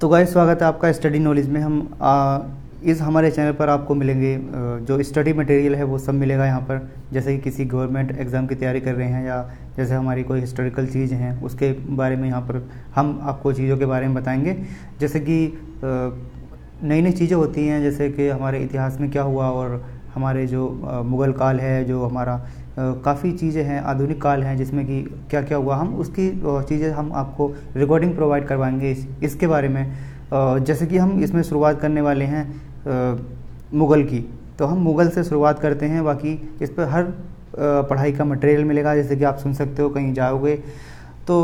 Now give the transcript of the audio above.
तो गाय स्वागत है आपका स्टडी नॉलेज में। हम आ, इस हमारे चैनल पर आपको मिलेंगे जो स्टडी मटेरियल है वो सब मिलेगा यहाँ पर। जैसे कि किसी गवर्नमेंट एग्ज़ाम की तैयारी कर रहे हैं या जैसे हमारी कोई हिस्टोरिकल चीज़ हैं उसके बारे में यहाँ पर हम आपको चीज़ों के बारे में बताएँगे। जैसे कि नई नई चीज़ें होती हैं जैसे कि हमारे इतिहास में क्या हुआ और हमारे जो मुग़ल काल है जो हमारा काफ़ी चीज़ें हैं आधुनिक काल हैं जिसमें कि क्या क्या हुआ हम उसकी चीज़ें हम आपको रिकॉर्डिंग प्रोवाइड करवाएँगे इस, इसके बारे में। जैसे कि हम इसमें शुरुआत करने वाले हैं मुग़ल की। तो हम मुग़ल से शुरुआत करते हैं बाकी इस पर हर पढ़ाई का मटेरियल मिलेगा जैसे कि आप सुन सकते हो कहीं जाओगे। तो